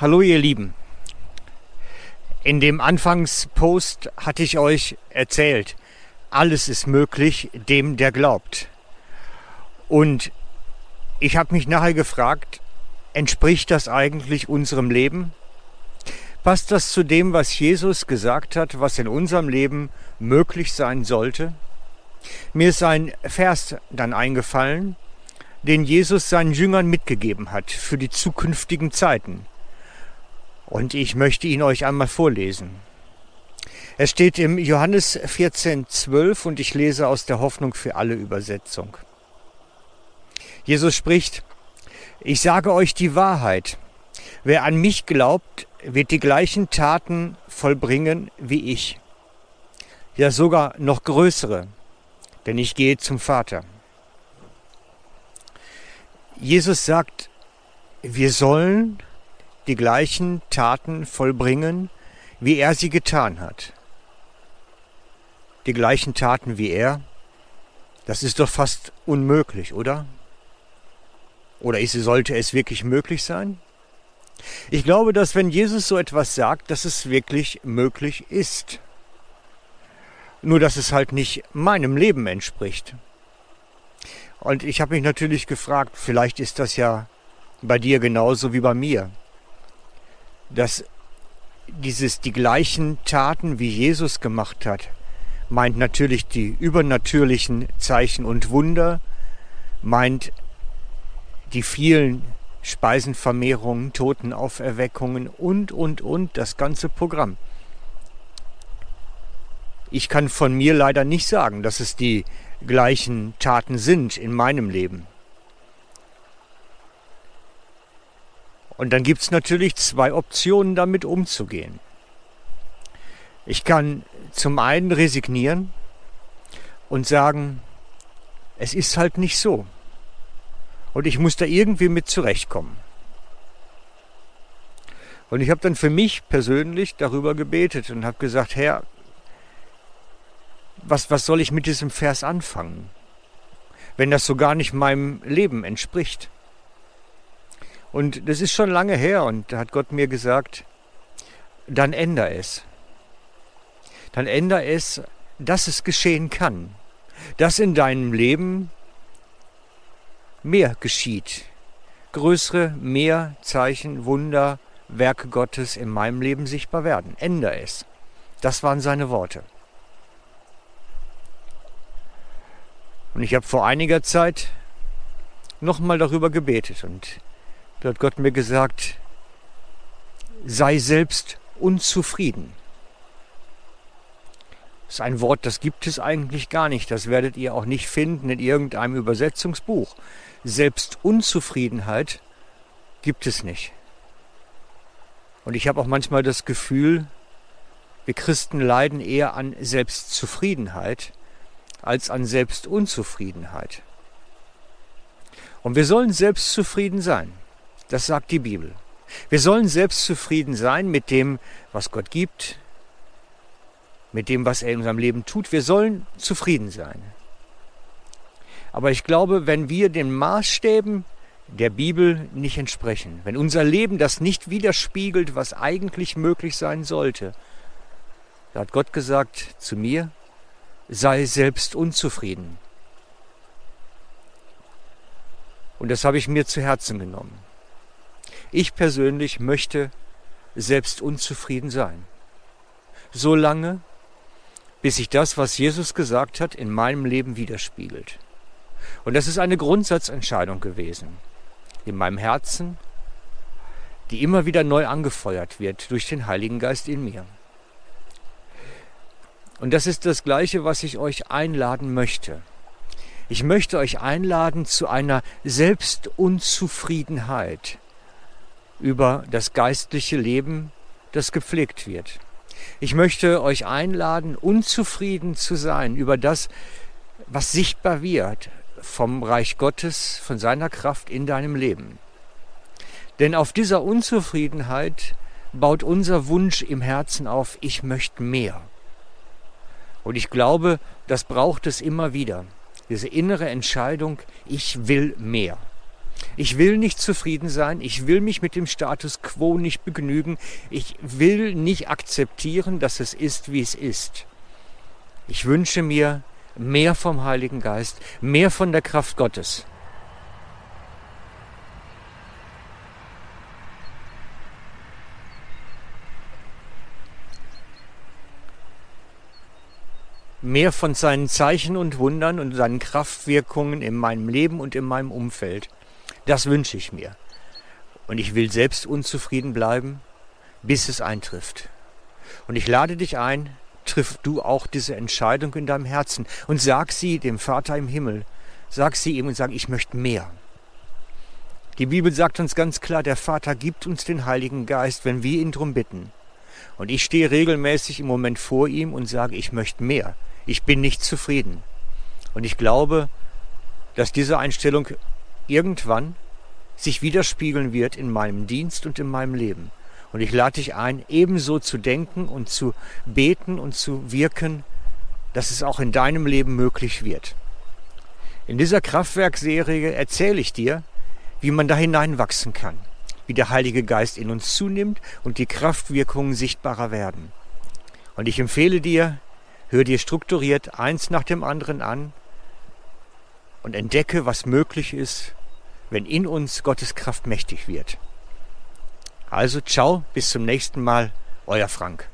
Hallo ihr Lieben. In dem Anfangspost hatte ich euch erzählt, alles ist möglich dem, der glaubt. Und ich habe mich nachher gefragt, entspricht das eigentlich unserem Leben? Passt das zu dem, was Jesus gesagt hat, was in unserem Leben möglich sein sollte? Mir ist ein Vers dann eingefallen, den Jesus seinen Jüngern mitgegeben hat für die zukünftigen Zeiten. Und ich möchte ihn euch einmal vorlesen. Er steht im Johannes 14,12 und ich lese aus der Hoffnung für alle Übersetzung. Jesus spricht, ich sage euch die Wahrheit. Wer an mich glaubt, wird die gleichen Taten vollbringen wie ich. Ja sogar noch größere, denn ich gehe zum Vater. Jesus sagt, wir sollen die gleichen Taten vollbringen, wie er sie getan hat. Die gleichen Taten wie er, das ist doch fast unmöglich, oder? Oder ist, sollte es wirklich möglich sein? Ich glaube, dass wenn Jesus so etwas sagt, dass es wirklich möglich ist. Nur dass es halt nicht meinem Leben entspricht. Und ich habe mich natürlich gefragt, vielleicht ist das ja bei dir genauso wie bei mir dass dieses die gleichen Taten wie Jesus gemacht hat, meint natürlich die übernatürlichen Zeichen und Wunder, meint die vielen Speisenvermehrungen, Totenauferweckungen und, und, und, das ganze Programm. Ich kann von mir leider nicht sagen, dass es die gleichen Taten sind in meinem Leben. Und dann gibt es natürlich zwei Optionen, damit umzugehen. Ich kann zum einen resignieren und sagen, es ist halt nicht so. Und ich muss da irgendwie mit zurechtkommen. Und ich habe dann für mich persönlich darüber gebetet und habe gesagt, Herr, was, was soll ich mit diesem Vers anfangen, wenn das so gar nicht meinem Leben entspricht? Und das ist schon lange her und da hat Gott mir gesagt, dann änder es. Dann änder es, dass es geschehen kann. Dass in deinem Leben mehr geschieht. Größere, mehr Zeichen, Wunder, Werke Gottes in meinem Leben sichtbar werden. Änder es. Das waren seine Worte. Und ich habe vor einiger Zeit nochmal darüber gebetet und da hat Gott mir gesagt, sei selbst unzufrieden. Das ist ein Wort, das gibt es eigentlich gar nicht. Das werdet ihr auch nicht finden in irgendeinem Übersetzungsbuch. Selbstunzufriedenheit gibt es nicht. Und ich habe auch manchmal das Gefühl, wir Christen leiden eher an Selbstzufriedenheit als an Selbstunzufriedenheit. Und wir sollen selbstzufrieden sein. Das sagt die Bibel. Wir sollen selbstzufrieden sein mit dem, was Gott gibt, mit dem, was er in unserem Leben tut. Wir sollen zufrieden sein. Aber ich glaube, wenn wir den Maßstäben der Bibel nicht entsprechen, wenn unser Leben das nicht widerspiegelt, was eigentlich möglich sein sollte, da hat Gott gesagt zu mir, sei selbst unzufrieden. Und das habe ich mir zu Herzen genommen. Ich persönlich möchte selbst unzufrieden sein. So lange, bis sich das, was Jesus gesagt hat, in meinem Leben widerspiegelt. Und das ist eine Grundsatzentscheidung gewesen. In meinem Herzen, die immer wieder neu angefeuert wird durch den Heiligen Geist in mir. Und das ist das Gleiche, was ich euch einladen möchte. Ich möchte euch einladen zu einer Selbstunzufriedenheit, über das geistliche Leben, das gepflegt wird. Ich möchte euch einladen, unzufrieden zu sein über das, was sichtbar wird vom Reich Gottes, von seiner Kraft in deinem Leben. Denn auf dieser Unzufriedenheit baut unser Wunsch im Herzen auf, ich möchte mehr. Und ich glaube, das braucht es immer wieder. Diese innere Entscheidung, ich will mehr. Ich will nicht zufrieden sein, ich will mich mit dem Status quo nicht begnügen, ich will nicht akzeptieren, dass es ist, wie es ist. Ich wünsche mir mehr vom Heiligen Geist, mehr von der Kraft Gottes. mehr von seinen Zeichen und Wundern und seinen Kraftwirkungen in meinem Leben und in meinem Umfeld. Das wünsche ich mir. Und ich will selbst unzufrieden bleiben, bis es eintrifft. Und ich lade dich ein, triff du auch diese Entscheidung in deinem Herzen und sag sie dem Vater im Himmel. Sag sie ihm und sag, ich möchte mehr. Die Bibel sagt uns ganz klar, der Vater gibt uns den Heiligen Geist, wenn wir ihn darum bitten. Und ich stehe regelmäßig im Moment vor ihm und sage, ich möchte mehr. Ich bin nicht zufrieden. Und ich glaube, dass diese Einstellung irgendwann sich widerspiegeln wird in meinem Dienst und in meinem Leben. Und ich lade dich ein, ebenso zu denken und zu beten und zu wirken, dass es auch in deinem Leben möglich wird. In dieser Kraftwerkserie erzähle ich dir, wie man da hineinwachsen kann, wie der Heilige Geist in uns zunimmt und die Kraftwirkungen sichtbarer werden. Und ich empfehle dir, hör dir strukturiert eins nach dem anderen an und entdecke, was möglich ist, wenn in uns Gottes Kraft mächtig wird. Also ciao, bis zum nächsten Mal, euer Frank.